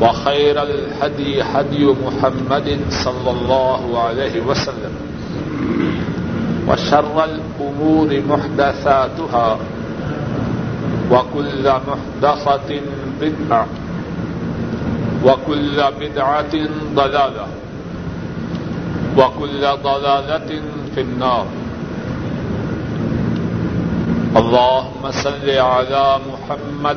وخير الهدي هدي محمد صلى الله عليه وسلم وشر الأمور محدثاتها وكل محدثة بدعة وكل بدعة ضلالة وكل ضلالة في النار اللهم صل على محمد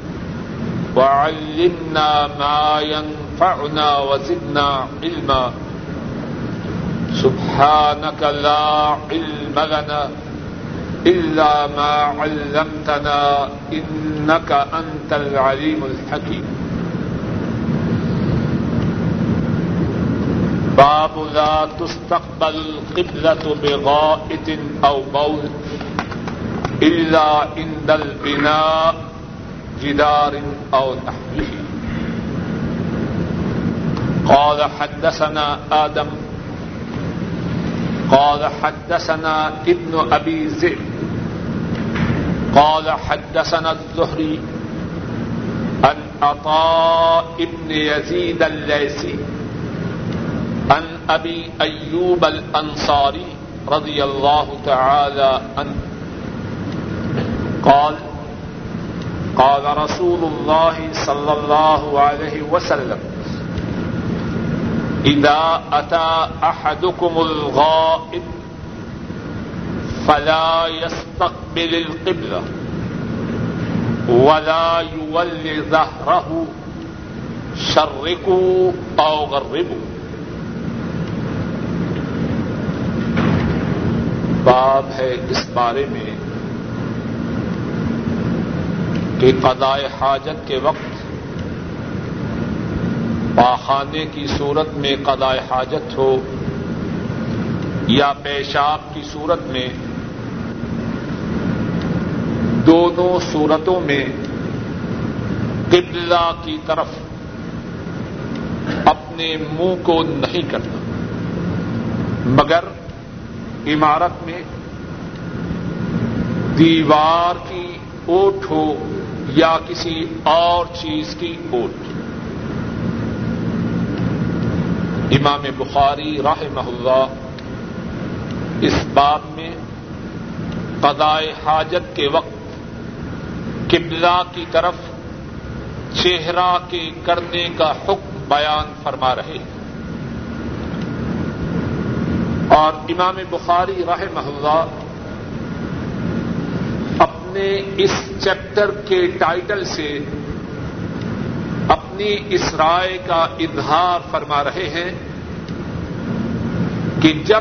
وعلمنا ما ينفعنا وزدنا علما سبحانك لا علم لنا إلا ما علمتنا إنك أنت العليم الحكيم باب لا تستقبل القبلة بغائط أو بول إلا عند البناء جدار أو نحوه قال حدثنا آدم. قال حدثنا ابن أبي زئ. قال حدثنا الزهري عن عطاء ابن يزيد الليثي عن أبي أيوب الأنصاري رضي الله تعالى عنه قال قال رسول الله صلى الله عليه وسلم إذا أتى أحدكم الغائب فلا يستقبل القبلة ولا يولي ظهره شركوا أو غربوا باب ہے اس بارے میں کہ قضائے حاجت کے وقت پاخانے کی صورت میں قضائے حاجت ہو یا پیشاب کی صورت میں دونوں صورتوں میں قبلہ کی طرف اپنے منہ کو نہیں کرنا، مگر عمارت میں دیوار کی اوٹ ہو یا کسی اور چیز کی اوٹ۔ امام بخاری راہ اللہ اس باب میں قضائے حاجت کے وقت قبلہ کی طرف چہرہ کے کرنے کا حکم بیان فرما رہے ہیں۔ اور امام بخاری راہ اللہ اپنے اس چیپٹر کے ٹائٹل سے اپنی اس رائے کا اظہار فرما رہے ہیں کہ جب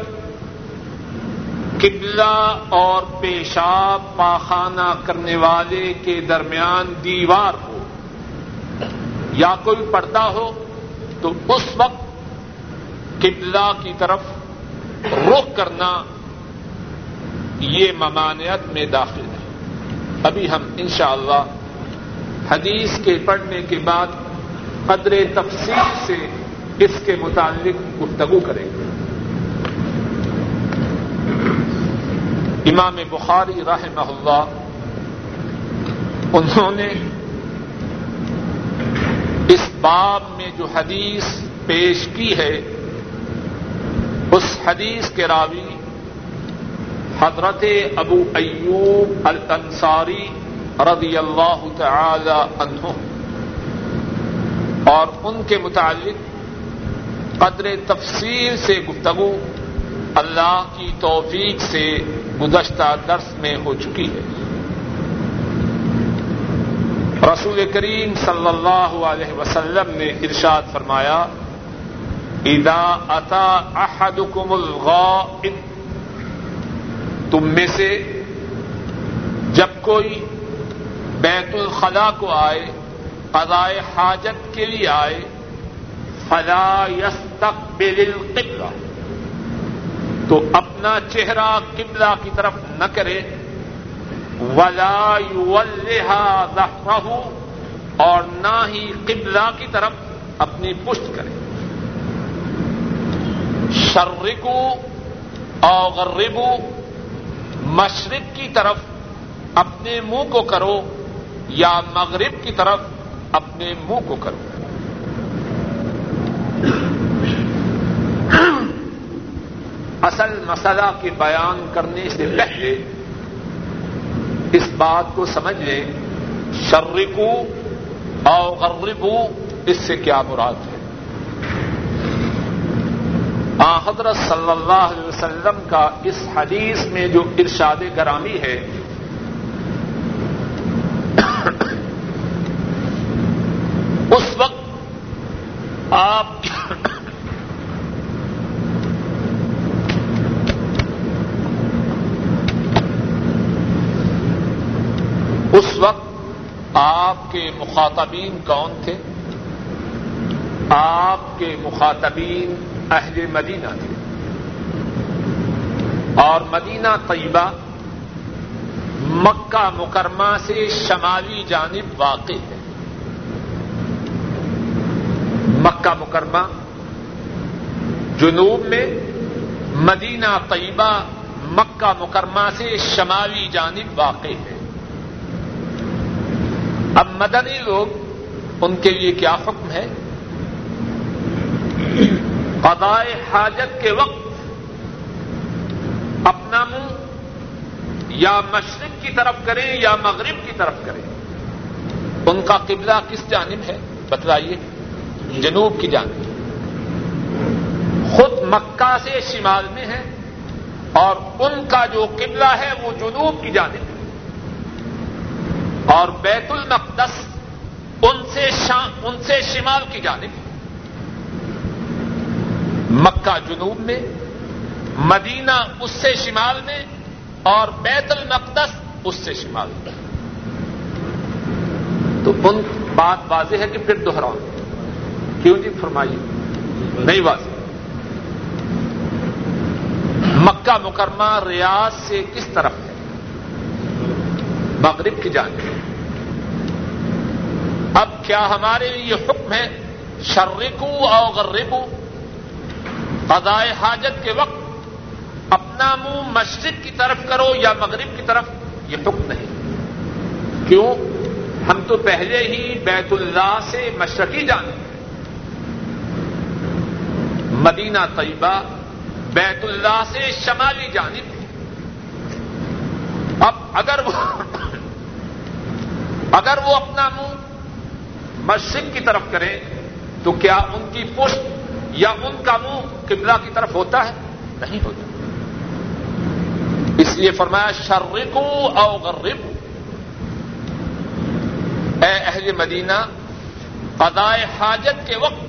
قبلہ اور پیشاب پاخانہ کرنے والے کے درمیان دیوار ہو یا کوئی پردہ ہو، تو اس وقت قبلہ کی طرف رخ کرنا یہ ممانعت میں داخل ہے ابھی ہم انشاءاللہ حدیث کے پڑھنے کے بعد قدر تفصیل سے اس کے متعلق گفتگو کریں گے۔ امام بخاری رحمہ اللہ انہوں نے اس باب میں جو حدیث پیش کی ہے، اس حدیث کے راوی حضرت ابو ایوب الانصاری رضی اللہ تعالی عنہ اور ان کے متعلق قدر تفصیل سے گفتگو اللہ کی توفیق سے گزشتہ درس میں ہو چکی ہے۔ رسول کریم صلی اللہ علیہ وسلم نے ارشاد فرمایا ادا اتا احدکم الغائب تم میں سے جب کوئی بیت الخلا کو آئے قضائے حاجت کے لیے آئے، فلا يستقبل القبلہ، تو اپنا چہرہ قبلہ کی طرف نہ کرے، ولا ظہره اور نہ ہی قبلہ کی طرف اپنی پشت کرے۔ شرکو اور غربو مشرق کی طرف اپنے منہ کو کرو یا مغرب کی طرف اپنے منہ کو کرو۔ اصل مسئلہ کے بیان کرنے سے پہلے اس بات کو سمجھ لیں شرکو اور غربو، اس سے کیا مراد ہے؟ حضرت صلی اللہ علیہ وسلم کا اس حدیث میں جو ارشاد گرامی ہے، اس وقت آپ اس وقت آپ کے مخاطبین کون تھے؟ آپ کے مخاطبین اہل مدینہ تھے۔ اور مدینہ طیبہ مکہ مکرمہ سے شمالی جانب واقع ہے۔ مکہ مکرمہ جنوب میں مدینہ طیبہ مکہ مکرمہ سے شمالی جانب واقع ہے۔ اب مدنی لوگ ان کے لیے کیا حکم ہے؟ قضائے حاجت کے وقت اپنا منہ یا مشرق کی طرف کریں یا مغرب کی طرف کریں۔ ان کا قبلہ کس جانب ہے؟ بتلائیے۔ جنوب کی جانب۔ خود مکہ سے شمال میں ہے اور ان کا جو قبلہ ہے وہ جنوب کی جانب۔ ہے اور بیت المقدس ان سے ان سے شمال کی جانب۔ مکہ جنوب میں، مدینہ اس سے شمال میں اور بیت المقدس اس سے شمال میں۔ تو ان بات واضح ہے کہ پھر دوہراؤ کیوں جی؟ فرمائیے۔ نہیں واضح۔ مکہ مکرمہ ریاض سے کس طرف ہے؟ مغرب کی جانب۔ اب کیا ہمارے یہ حکم ہے؟ شرکو اور غربو؟ قضائے حاجت کے وقت اپنا منہ مشرق کی طرف کرو یا مغرب کی طرف، یہ حکم نہیں۔ کیوں؟ ہم تو پہلے ہی بیت اللہ سے مشرقی جانتے ہیں مدینہ طیبہ بیت اللہ سے شمالی جانب۔ اب اگر وہ اگر وہ اپنا منہ مشرق کی طرف کریں تو کیا ان کی پشت یا ان کا منہ قبلہ کی طرف ہوتا ہے؟ نہیں ہوتا۔ اس لیے فرمایا شرکو او غربو۔ اے اہل مدینہ، قضائے حاجت کے وقت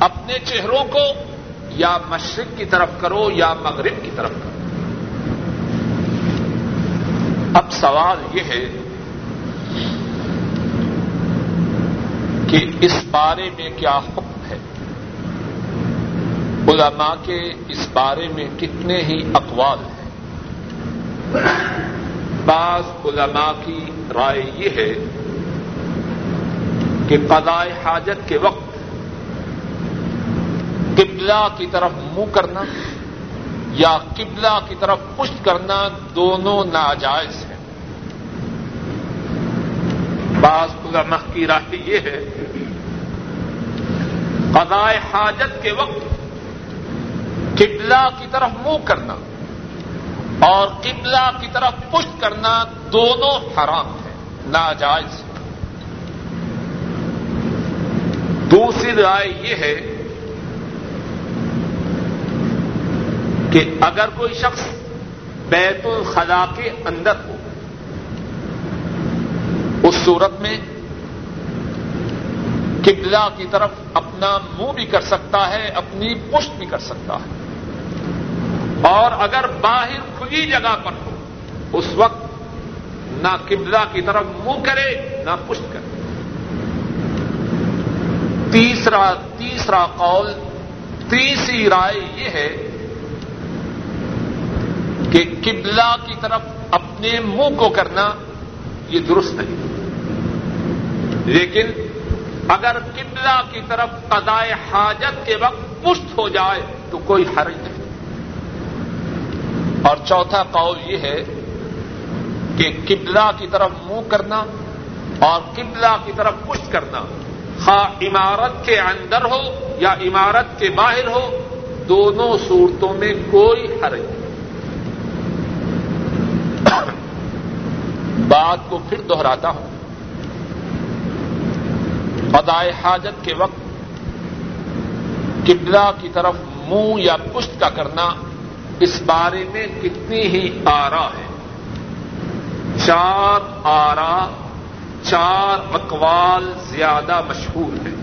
اپنے چہروں کو یا مشرق کی طرف کرو یا مغرب کی طرف کرو۔ اب سوال یہ ہے کہ اس بارے میں کیا حکم علماء کے اس بارے میں کتنے ہی اقوال ہیں۔ بعض علماء کی رائے یہ ہے کہ قضائے حاجت کے وقت قبلہ کی طرف منہ کرنا یا قبلہ کی طرف پشت کرنا دونوں ناجائز ہیں۔ بعض علماء کی رائے یہ ہے قضائے حاجت کے وقت قبلہ کی طرف منہ کرنا اور قبلہ کی طرف پشت کرنا دونوں حرام ہیں، ناجائز۔ دوسری رائے یہ ہے کہ اگر کوئی شخص بیت الخلا کے اندر ہو، اس صورت میں قبلہ کی طرف اپنا منہ بھی کر سکتا ہے، اپنی پشت بھی کر سکتا ہے۔ اور اگر باہر کھلی جگہ پر ہو، اس وقت نہ قبلہ کی طرف منہ کرے، نہ پشت کرے۔ تیسرا تیسرا قول، تیسری رائے یہ ہے کہ قبلہ کی طرف اپنے منہ کو کرنا یہ درست نہیں۔ لیکن اگر قبلہ کی طرف قضائے حاجت کے وقت پشت ہو جائے تو کوئی حرج نہیں۔ اور چوتھا قول یہ ہے کہ قبلہ کی طرف منہ کرنا اور قبلہ کی طرف پشت کرنا، خواہ عمارت کے اندر ہو یا عمارت کے باہر ہو، دونوں صورتوں میں کوئی حرج نہیں۔ بات کو پھر دوہراتا ہوں۔ ادائے حاجت کے وقت قبلہ کی طرف منہ یا پشت کا کرنا اس بارے میں کتنی ہی آرا ہے۔ چار آرا، چار اقوال زیادہ مشہور ہیں۔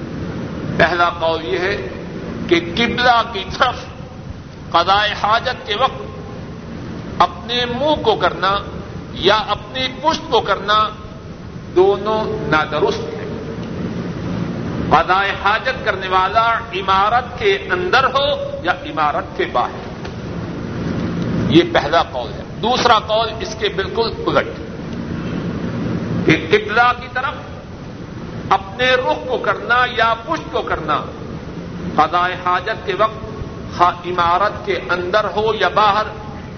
پہلا قول یہ ہے کہ قبلہ کی طرف قضائے حاجت کے وقت اپنے منہ کو کرنا یا اپنی پشت کو کرنا دونوں نادرست ہیں۔ قضائے حاجت کرنے والا عمارت کے اندر ہو یا عمارت کے باہر۔ یہ پہلا قول ہے۔ دوسرا قول اس کے بالکل الٹ۔ کہ قبلہ کی طرف اپنے رخ کو کرنا یا پشت کو کرنا قضائے حاجت کے وقت عمارت کے اندر ہو یا باہر،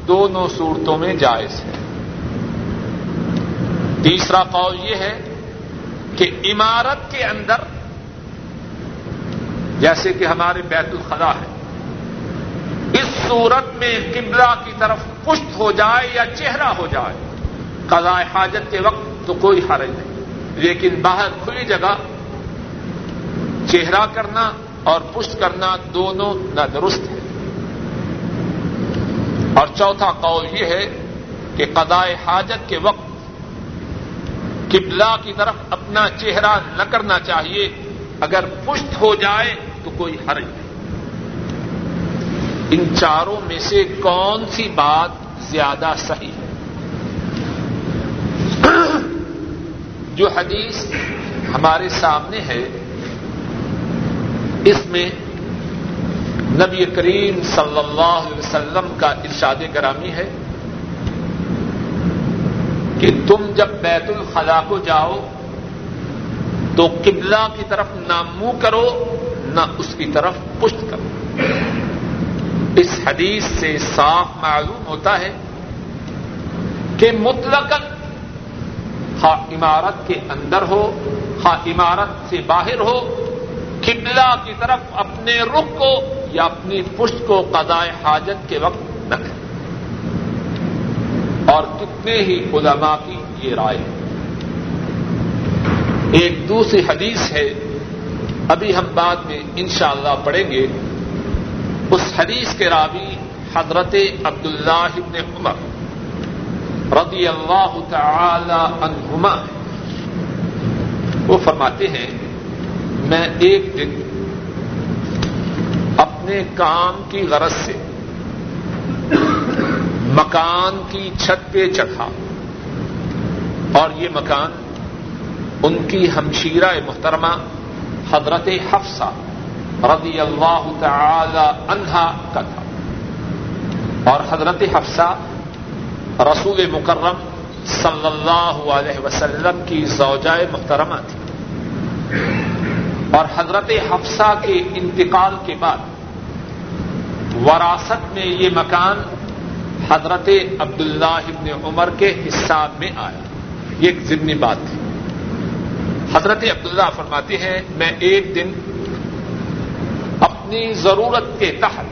دونوں صورتوں میں جائز ہے۔ تیسرا قول یہ ہے کہ عمارت کے اندر، جیسے کہ ہمارے بیت الخلا ہے صورت میں قبلہ کی طرف پشت ہو جائے یا چہرہ ہو جائے۔ قضاء حاجت کے وقت تو کوئی حرج نہیں۔ لیکن باہر کھلی جگہ چہرہ کرنا اور پشت کرنا دونوں نہ درست ہے اور چوتھا قول یہ ہے کہ قضاء حاجت کے وقت قبلہ کی طرف اپنا چہرہ نہ کرنا چاہیے۔ اگر پشت ہو جائے تو کوئی حرج نہیں۔ ان چاروں میں سے کون سی بات زیادہ صحیح ہے؟ جو حدیث ہمارے سامنے ہے، اس میں نبی کریم صلی اللہ علیہ وسلم کا ارشاد گرامی ہے کہ تم جب بیت الخلا کو جاؤ تو قبلہ کی طرف نہ منہ کرو، نہ اس کی طرف پشت کرو۔ اس حدیث سے صاف معلوم ہوتا ہے کہ مطلق ہاں عمارت کے اندر ہو ہاں عمارت سے باہر ہو، قبلہ کی طرف اپنے رخ کو یا اپنی پشت کو قضائے حاجت کے وقت نہ کریں اور کتنے ہی علماء کی یہ رائے۔ ہے ایک دوسری حدیث ہے، ابھی ہم بعد میں انشاءاللہ اللہ پڑھیں گے۔ اس حدیث کے راوی حضرت عبداللہ ابن عمر رضی اللہ تعالی عنہما وہ فرماتے ہیں، میں ایک دن اپنے کام کی غرض سے مکان کی چھت پہ چڑھا۔ اور یہ مکان ان کی ہمشیرہ محترمہ حضرت حفصہ رضی اللہ تعالی عنہا کا تھا۔ اور حضرت حفصہ رسول مکرم صلی اللہ علیہ وسلم کی زوجائے محترمہ تھی۔ اور حضرت حفصہ کے انتقال کے بعد وراثت میں یہ مکان حضرت عبداللہ ابن عمر کے حصہ میں آیا۔ یہ ایک ضمنی بات تھی۔ حضرت عبداللہ فرماتے ہیں، میں ایک دن اپنی ضرورت کے تحت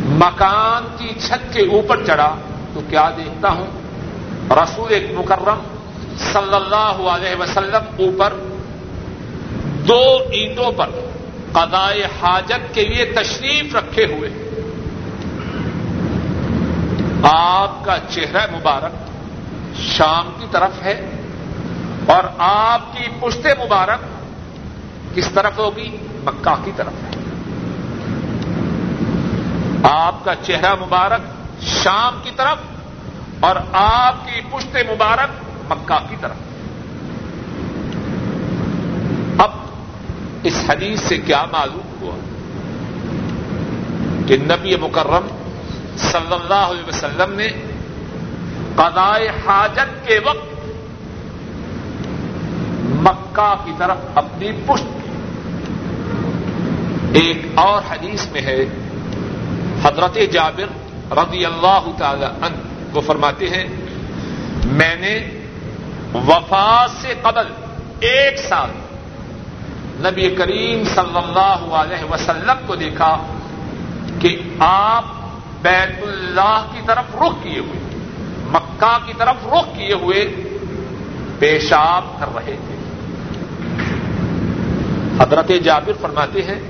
مکان کی چھت کے اوپر چڑھا تو کیا دیکھتا ہوں؟ رسول مکرم صلی اللہ علیہ وسلم اوپر دو اینٹوں پر قضائے حاجت کے لیے تشریف رکھے ہوئے۔ آپ کا چہرہ مبارک شام کی طرف ہے اور آپ کی پشت مبارک کس طرف ہوگی؟ مکہ کی طرف ہے۔ آپ کا چہرہ مبارک شام کی طرف اور آپ کی پشت مبارک مکہ کی طرف۔ اب اس حدیث سے کیا معلوم ہوا کہ نبی مکرم صلی اللہ علیہ وسلم نے قضائے حاجت کے وقت مکہ کی طرف اپنی پشت ایک اور حدیث میں ہے، حضرت جابر رضی اللہ تعالی عنہ، وہ فرماتے ہیں، میں نے وفات سے قبل ایک سال نبی کریم صلی اللہ علیہ وسلم کو دیکھا کہ آپ بیت اللہ کی طرف رخ کیے ہوئے، مکہ کی طرف رخ کیے ہوئے پیشاب کر رہے تھے۔ حضرت جابر فرماتے ہیں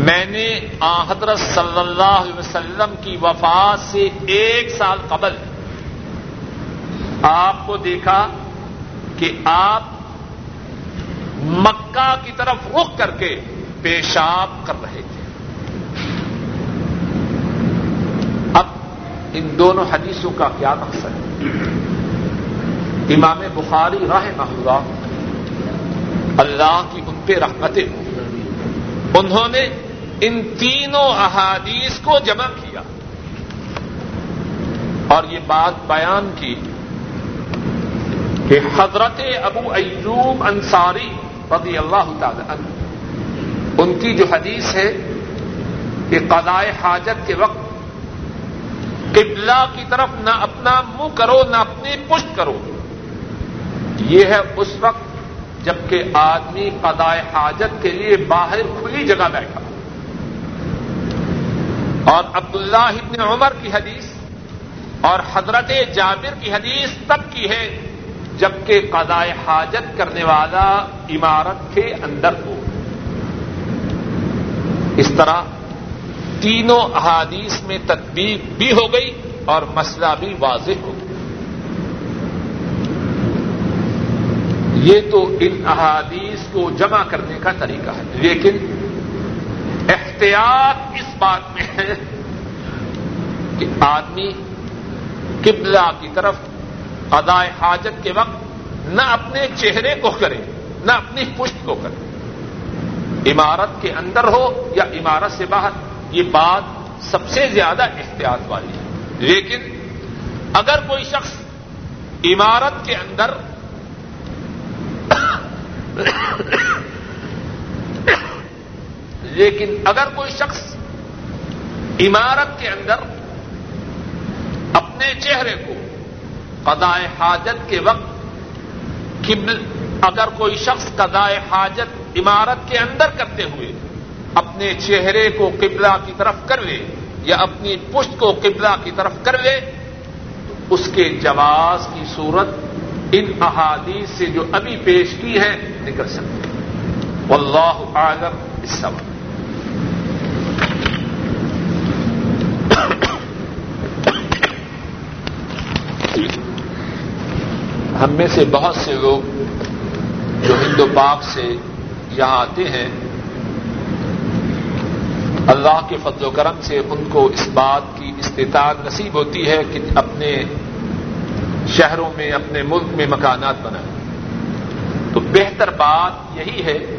میں نے آ حضرت صلی اللہ علیہ وسلم کی وفات سے ایک سال قبل آپ کو دیکھا کہ آپ مکہ کی طرف رخ کر کے پیشاب کر رہے تھے۔ اب ان دونوں حدیثوں کا کیا مقصد ہے؟ امام بخاری راہ اللہ اللہ کی ان پہ رحمتیں انہوں نے ان تینوں احادیث کو جمع کیا۔ اور یہ بات بیان کی کہ حضرت ابو ایوب انصاری رضی اللہ تعالی عنہ، ان کی جو حدیث ہے کہ قضائے حاجت کے وقت قبلہ کی طرف نہ اپنا منہ کرو، نہ اپنی پشت کرو۔ یہ ہے اس وقت جبکہ آدمی قضائے حاجت کے لیے باہر کھلی جگہ بیٹھا۔ اور عبداللہ ابن عمر کی حدیث اور حضرت جابر کی حدیث تب کی ہے جبکہ قضائے حاجت کرنے والا عمارت کے اندر ہو۔ اس طرح تینوں احادیث میں تدبیر بھی ہو گئی اور مسئلہ بھی واضح ہو گیا۔ یہ تو ان احادیث کو جمع کرنے کا طریقہ ہے، لیکن احتیاط اس بات میں ہے کہ آدمی قبلہ کی طرف ادائے حاجت کے وقت نہ اپنے چہرے کو کرے، نہ اپنی پشت کو کرے۔ عمارت کے اندر ہو یا عمارت سے باہر، یہ بات سب سے زیادہ احتیاط والی ہے۔ لیکن اگر کوئی شخص عمارت کے اندر لیکن اگر کوئی شخص عمارت کے اندر اپنے چہرے کو قضائے حاجت کے وقت اگر کوئی شخص قضائے حاجت عمارت کے اندر کرتے ہوئے اپنے چہرے کو قبلہ کی طرف کر لے یا اپنی پشت کو قبلہ کی طرف کر لے، تو اس کے جواز کی صورت ان احادیث سے جو ابھی پیش کی ہے نکل سکتے واللہ عالم اس سب ہم میں سے بہت سے لوگ جو ہندو پاک سے یہاں آتے ہیں، اللہ کے فضل و کرم سے ان کو اس بات کی استطاعت نصیب ہوتی ہے کہ اپنے شہروں میں، اپنے ملک میں مکانات بنائیں۔ تو بہتر بات یہی ہے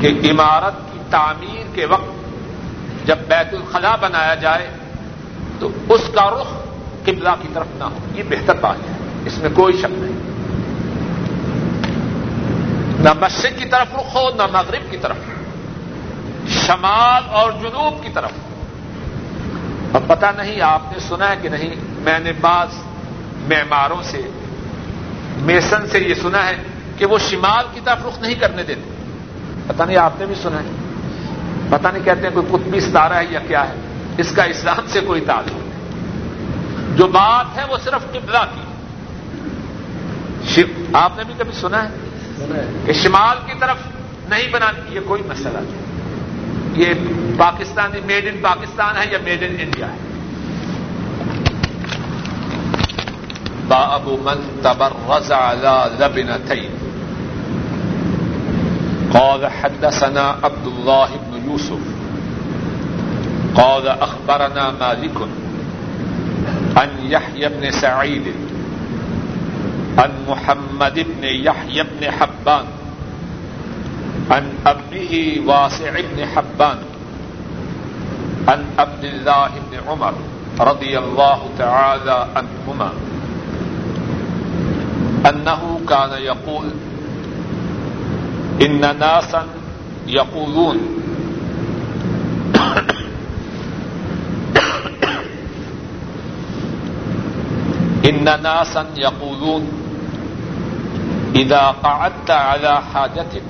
کہ عمارت کی تعمیر کے وقت جب بیت الخلاء بنایا جائے تو اس کا رخ قبلہ کی طرف نہ ہو۔ یہ بہتر بات ہے۔ اس میں کوئی شک نہیں۔ نہ مشرق کی طرف رخ ہو نہ مغرب کی طرف۔ شمال اور جنوب کی طرف۔ اب پتہ نہیں، آپ نے سنا ہے کہ نہیں، میں نے بعض معماروں سے، میسن سے یہ سنا ہے کہ وہ شمال کی طرف رخ نہیں کرنے دیتے۔ پتہ نہیں، آپ نے بھی سنا ہے۔ پتہ نہیں کہتے ہیں کوئی قطبی ستارہ ہے یا کیا ہے۔ اس کا اسلام سے کوئی تعلق۔ جو بات ہے وہ صرف قبلہ کی۔ آپ نے بھی کبھی سنا ہے؟ کہ شمال کی طرف نہیں بنانی یہ کوئی مسئلہ نہیں۔ یہ پاکستانی میڈ ان پاکستان ہے یا میڈ ان انڈیا ہے؟ باب من تبرز على لبنتين قال حدثنا عبد الله بن يوسف قال اخبرنا مالك عن يحيى بن سعيد، عن محمد بن يحيى بن حبان، عن ابه واسع بن حبان، عن عبد الله بن عمر رضي الله تعالى عنهما انه كان يقول ان ناسا يقولون ان ناسا يقولون اذا قعدت على حاجتك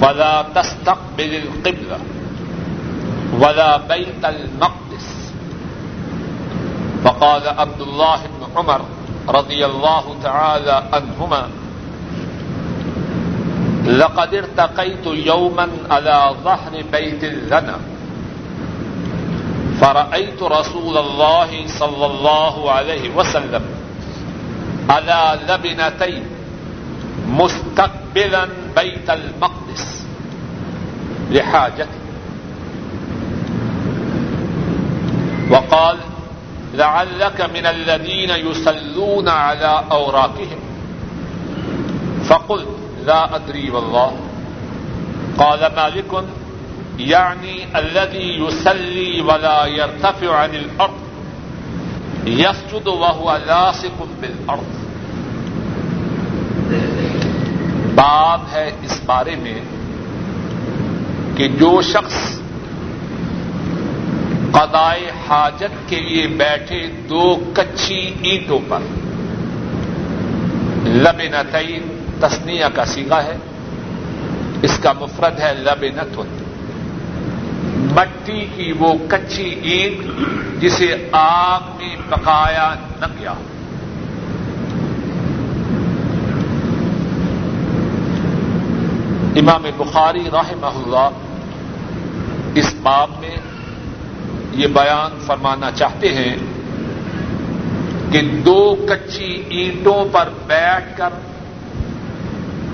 فلا تستقبل القبلة ولا بيت المقدس فقال عبد الله بن عمر رضي الله تعالى عنهما لقد ارتقيت يوما على ظهر بيت لنا فرأيت رسول الله صلى الله عليه وسلم على لبنتين مستقبلا بيت المقدس لحاجته. وقال لعلك من الذين يصلون على أوراقهم. فقلت لا أدري والله. قال مالك یعنی يعني الذي يصلي ولا يرتفع عن الأرض يسجد وهو لاصق بالأرض باب ہے اس بارے میں کہ جو شخص قدائے حاجت کے لیے بیٹھے دو کچی اینٹوں پر لب نتعین تسنیا کا سیگا ہے، اس کا مفرد ہے لب نتن مٹی کی وہ کچی اینٹ جسے آگ میں پکایا نہ گیا امام بخاری رحمہ اللہ اس باب میں یہ بیان فرمانا چاہتے ہیں کہ دو کچی اینٹوں پر بیٹھ کر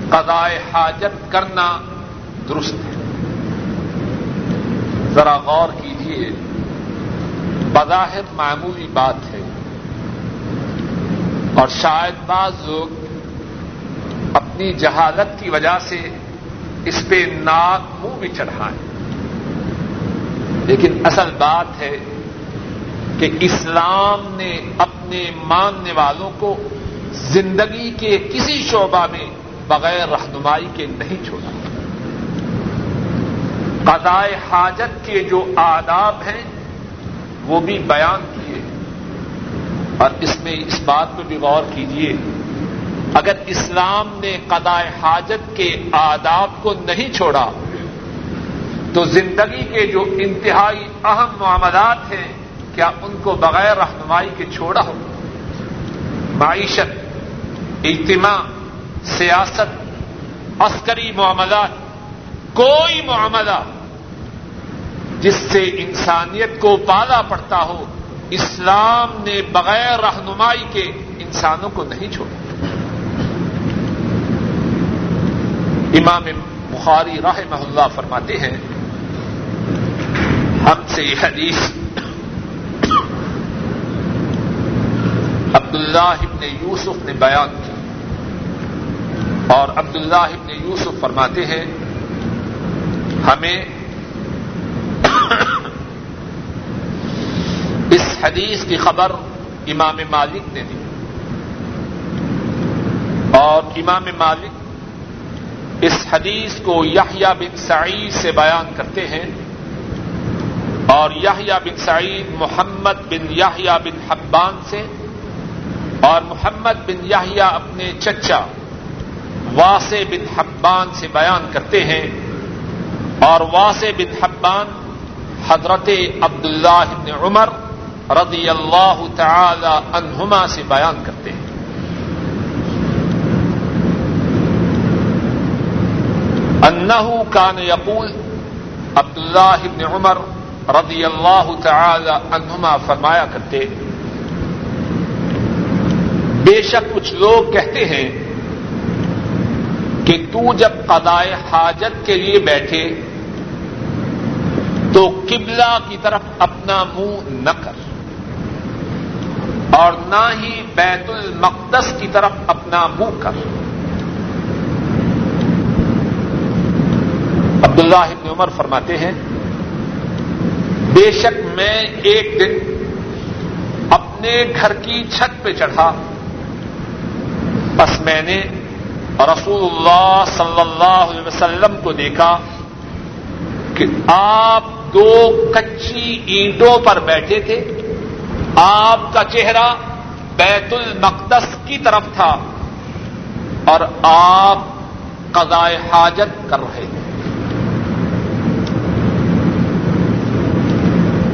قضائے حاجت کرنا درست ہے۔ ذرا غور کیجیے بظاہر معمولی بات ہے۔ اور شاید بعض لوگ اپنی جہالت کی وجہ سے اس پہ ناک منہ بھی چڑھائیں۔ لیکن اصل بات ہے کہ اسلام نے اپنے ماننے والوں کو زندگی کے کسی شعبہ میں بغیر رہنمائی کے نہیں چھوڑا۔ قضائے حاجت کے جو آداب ہیں، وہ بھی بیان کیے۔ اور اس میں اس بات پہ بھی غور کیجیے اگر اسلام نے قضائے حاجت کے آداب کو نہیں چھوڑا، تو زندگی کے جو انتہائی اہم معاملات ہیں، کیا ان کو بغیر رہنمائی کے چھوڑا ہو؟ معیشت، اجتماع، سیاست، عسکری معاملات کوئی معاملہ جس سے انسانیت کو پالا پڑتا ہو، اسلام نے بغیر رہنمائی کے انسانوں کو نہیں چھوڑا۔ امام بخاری راہ محلہ فرماتے ہیں، ہم سے یہ حدیث عبداللہ ابن یوسف نے بیان کی اور عبداللہ ابن یوسف فرماتے ہیں ہمیں اس حدیث کی خبر امام مالک نے دی اور امام مالک اس حدیث کو یحییٰ بن سعید سے بیان کرتے ہیں اور یحییٰ بن سعید محمد بن یحییٰ بن حبان سے اور محمد بن یحییٰ اپنے چچا واسع بن حبان سے بیان کرتے ہیں اور واسع بن حبان حضرت عبداللہ بن عمر رضی اللہ تعالی عنہما سے بیان کرتے ہیں۔ انہو کان یقول عبداللہ بن عمر رضی اللہ تعالی عنہما فرمایا کرتے بے شک کچھ لوگ کہتے ہیں کہ تو جب قضائے حاجت کے لیے بیٹھے تو قبلہ کی طرف اپنا منہ نہ کر اور نہ ہی بیت المقدس کی طرف اپنا منہ کر۔ عبداللہ ابن عمر فرماتے ہیں، بے شک میں ایک دن اپنے گھر کی چھت پہ چڑھا۔ بس میں نے رسول اللہ صلی اللہ علیہ وسلم کو دیکھا کہ آپ دو کچی اینٹوں پر بیٹھے تھے۔ آپ کا چہرہ بیت المقدس کی طرف تھا اور آپ قضائے حاجت کر رہے تھے۔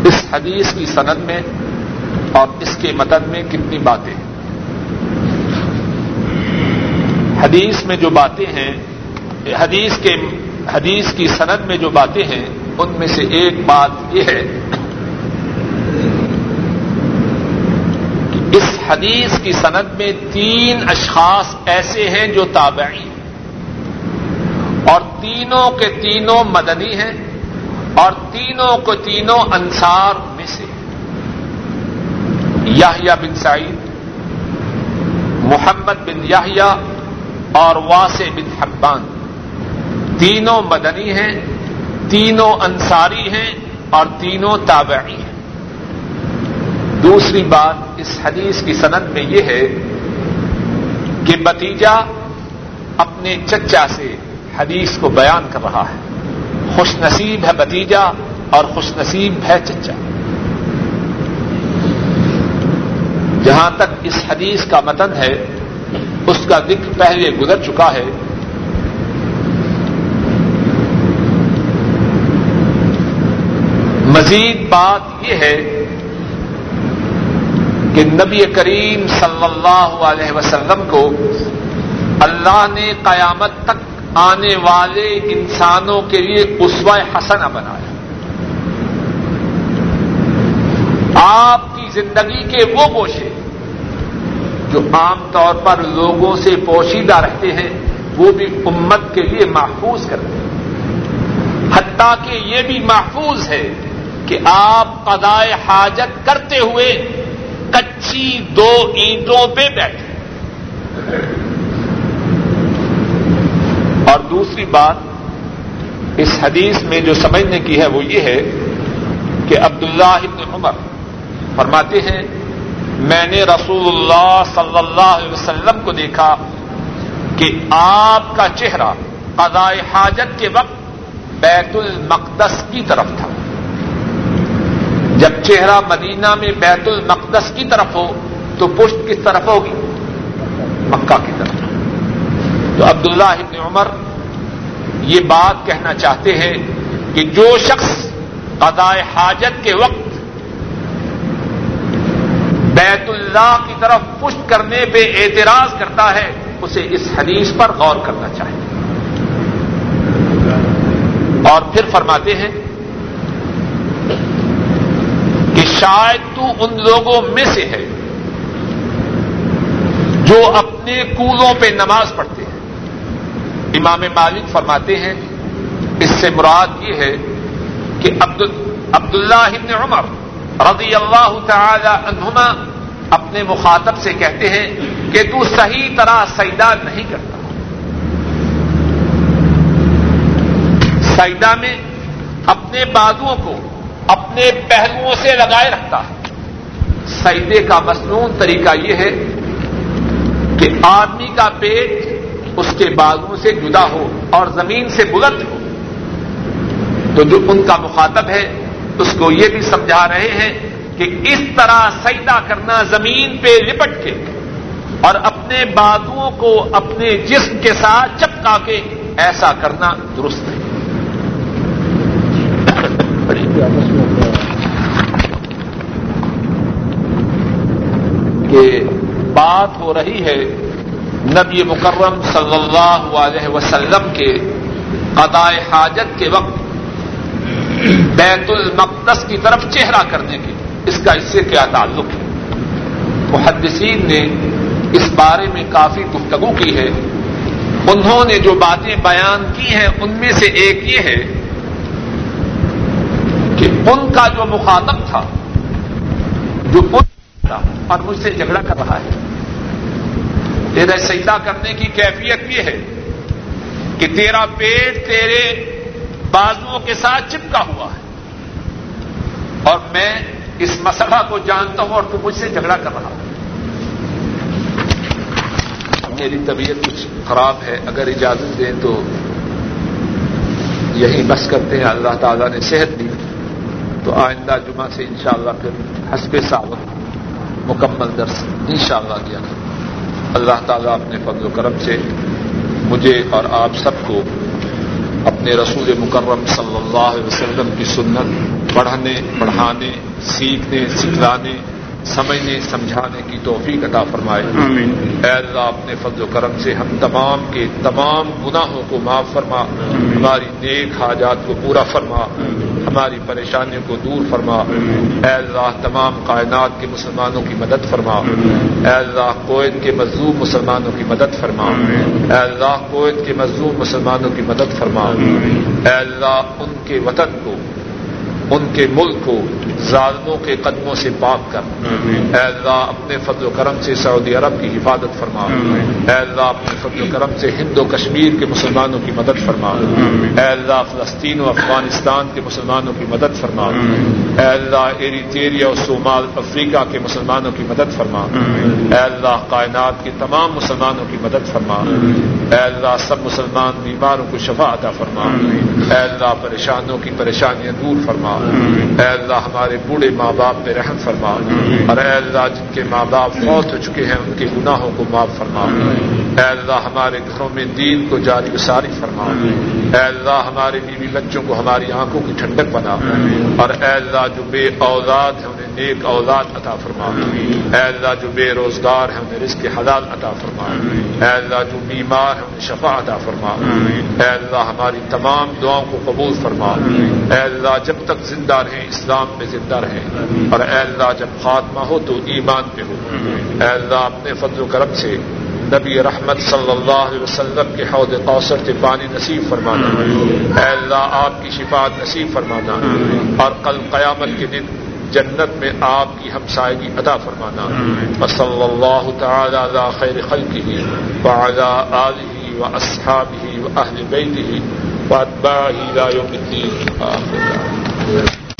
اس حدیث کی سند میں اور اس کے مدد میں کتنی باتیں ہیں۔ حدیث میں جو باتیں ہیں، حدیث کے، حدیث کی سند میں جو باتیں ہیں ان میں سے ایک بات یہ ہے کہ اس حدیث کی سند میں تین اشخاص ایسے ہیں جو تابعی ہیں اور تینوں کے تینوں مدنی ہیں اور تینوں کو تینوں انصار میں سے یاہیا بن سعید، محمد بن یاہیا اور واسع بن حبان۔ تینوں مدنی ہیں۔ تینوں انصاری ہیں اور تینوں تابعی ہیں۔ دوسری بات اس حدیث کی صنعت میں یہ ہے کہ بتیجا اپنے چچا سے حدیث کو بیان کر رہا ہے۔ خوش نصیب ہے بتیجا اور خوش نصیب ہے چچا۔ جہاں تک اس حدیث کا متن ہے، اس کا ذکر پہلے گزر چکا ہے مزید بات یہ ہے کہ نبی کریم صلی اللہ علیہ وسلم کو اللہ نے قیامت تک آنے والے انسانوں کے لیے اسوہ حسنہ بنایا۔ آپ کی زندگی کے وہ گوشے جو عام طور پر لوگوں سے پوشیدہ رہتے ہیں، وہ بھی امت کے لیے محفوظ کرتے ہیں۔ حتیٰ کہ یہ بھی محفوظ ہے کہ آپ قضائے حاجت کرتے ہوئے کچی دو اینٹوں پہ بیٹھے۔ اور دوسری بات، اس حدیث میں جو سمجھنے کی ہے وہ یہ ہے کہ عبداللہ ابن عمر فرماتے ہیں، میں نے رسول اللہ صلی اللہ علیہ وسلم کو دیکھا کہ آپ کا چہرہ قضائے حاجت کے وقت بیت المقدس کی طرف تھا۔ جب چہرہ مدینہ میں بیت المقدس کی طرف ہو تو پشت کس طرف ہوگی؟ مکہ کی طرف۔ تو عبداللہ ابن عمر یہ بات کہنا چاہتے ہیں کہ جو شخص قضائے حاجت کے وقت بیت اللہ کی طرف پشت کرنے پہ اعتراض کرتا ہے، اسے اس حدیث پر غور کرنا چاہیے۔ اور پھر فرماتے ہیں کہ شاید تو ان لوگوں میں سے ہے جو اپنے کولوں پہ نماز پڑھتے ہیں۔ امام مالک فرماتے ہیں، اس سے مراد یہ ہے کہ عبداللہ ابن عمر رضی اللہ تعالی عنہما اپنے مخاطب سے کہتے ہیں کہ تو صحیح طرح سیدا نہیں کرتا۔ سیدا میں اپنے بازوؤں کو اپنے پہلوؤں سے لگائے رکھتا ہے۔ سیدے کا مصنون طریقہ یہ ہے کہ آدمی کا پیٹ اس کے بازو سے جدا ہو اور زمین سے بلند ہو۔ تو جو ان کا مخاطب ہے، اس کو یہ بھی سمجھا رہے ہیں کہ اس طرح سیدا کرنا زمین پہ لپٹ کے اور اپنے بازوؤں کو اپنے جسم کے ساتھ چپکا کے ایسا کرنا درست ہے کہ بات ہو رہی ہے نبی مکرم صلی اللہ علیہ وسلم کے قدائے حاجت کے وقت بیت المقدس کی طرف چہرہ کرنے کی اس کا اس سے کیا تعلق ہے؟ محدثین نے اس بارے میں کافی گفتگو کی ہے۔ انہوں نے جو باتیں بیان کی ہیں، ان میں سے ایک یہ ہے ان کا جو مخاطب تھا، جو تھا، اور مجھ سے جھگڑا کر رہا ہے۔ تیرا سجدہ کرنے کی کیفیت یہ ہے کہ تیرا پیٹ تیرے بازوؤں کے ساتھ چپکا ہوا ہے۔ اور میں اس مسئلہ کو جانتا ہوں اور تو مجھ سے جھگڑا کر رہا ہوں۔ میری طبیعت کچھ خراب ہے، اگر اجازت دیں تو یہی بس کرتے ہیں۔ اللہ تعالیٰ نے صحت دی۔ تو آئندہ جمعہ سے انشاءاللہ پھر حسب ساوت مکمل درس انشاءاللہ دیا اللہ تعالیٰ اپنے فضل و کرم سے مجھے اور آپ سب کو اپنے رسول مکرم صلی اللہ علیہ وسلم کی سنت پڑھنے پڑھانے سیکھنے سکھلانے سمجھنے سمجھانے کی توفیق عطا فرمائے۔ اے اللہ اپنے فضل و کرم سے ہم تمام کے تمام گناہوں کو معاف فرما۔ ہماری نیک حاجات کو پورا فرما۔ ہماری پریشانیوں کو دور فرما۔ اے اللہ، تمام کائنات کے مسلمانوں کی مدد فرما۔ اے اللہ کویت کے مظلوم مسلمانوں کی مدد فرما۔ اے اللہ کویت کے مظلوم مسلمانوں کی مدد فرما۔ اے اللہ، ان کے وطن کو ان کے ملک کو ظالموں کے قدموں سے پاک کر۔ اے اللہ اپنے فضل و کرم سے سعودی عرب کی حفاظت فرما۔ اے اللہ اپنے فضل و کرم سے ہند و کشمیر کے مسلمانوں کی مدد فرما۔ اے اللہ فلسطین و افغانستان کے مسلمانوں کی مدد فرما۔ اے اللہ ایریٹیریا و صومال افریقہ کے مسلمانوں کی مدد فرما۔ اے اللہ کائنات کے تمام مسلمانوں کی مدد فرما۔ اے اللہ سب مسلمان بیماروں کو شفا عطا فرما۔ اے اللہ پریشانوں کی پریشانیاں دور فرما۔ اے اللہ ہمارے بوڑھے ماں باپ پہ رحم فرما اور اے اللہ جن کے ماں باپ فوت ہو چکے ہیں، ان کے گناہوں کو معاف فرما اے اللہ ہمارے گھروں میں دین کو جاری و ساری فرما اے اللہ ہمارے بیوی بچوں کو ہماری آنکھوں کی ٹھنڈک بنا اور اے اللہ جو بے اولاد ہیں، انہیں نیک اولاد عطا فرما اے اللہ جو بے روزگار ہیں، انہیں رزق حلال عطا فرما اے اللہ جو بیمار ہیں، انہیں شفا عطا فرما اے اللہ ہماری تمام دعاؤں کو قبول فرما اے اللہ جب تک زندہ رہیں، اسلام میں زندہ رہیں۔ اور اے اللہ، جب خاتمہ ہو تو ایمان پہ ہو۔ اے اللہ، اپنے فضل و کرم سے نبی رحمت صلی اللہ علیہ وسلم کے حوض قوثر سے پانی نصیب فرمانا۔ اے اللہ، آپ کی شفاعت نصیب فرمانا۔ اور کل قیامت کے دن جنت میں آپ کی ہمسائگی ادا فرمانا۔ صلی اللہ تعالی علی خیر خلقه وعلى آله وأصحابه وأهل بيته وأتباعه إلى يوم الدين آخر Thank you.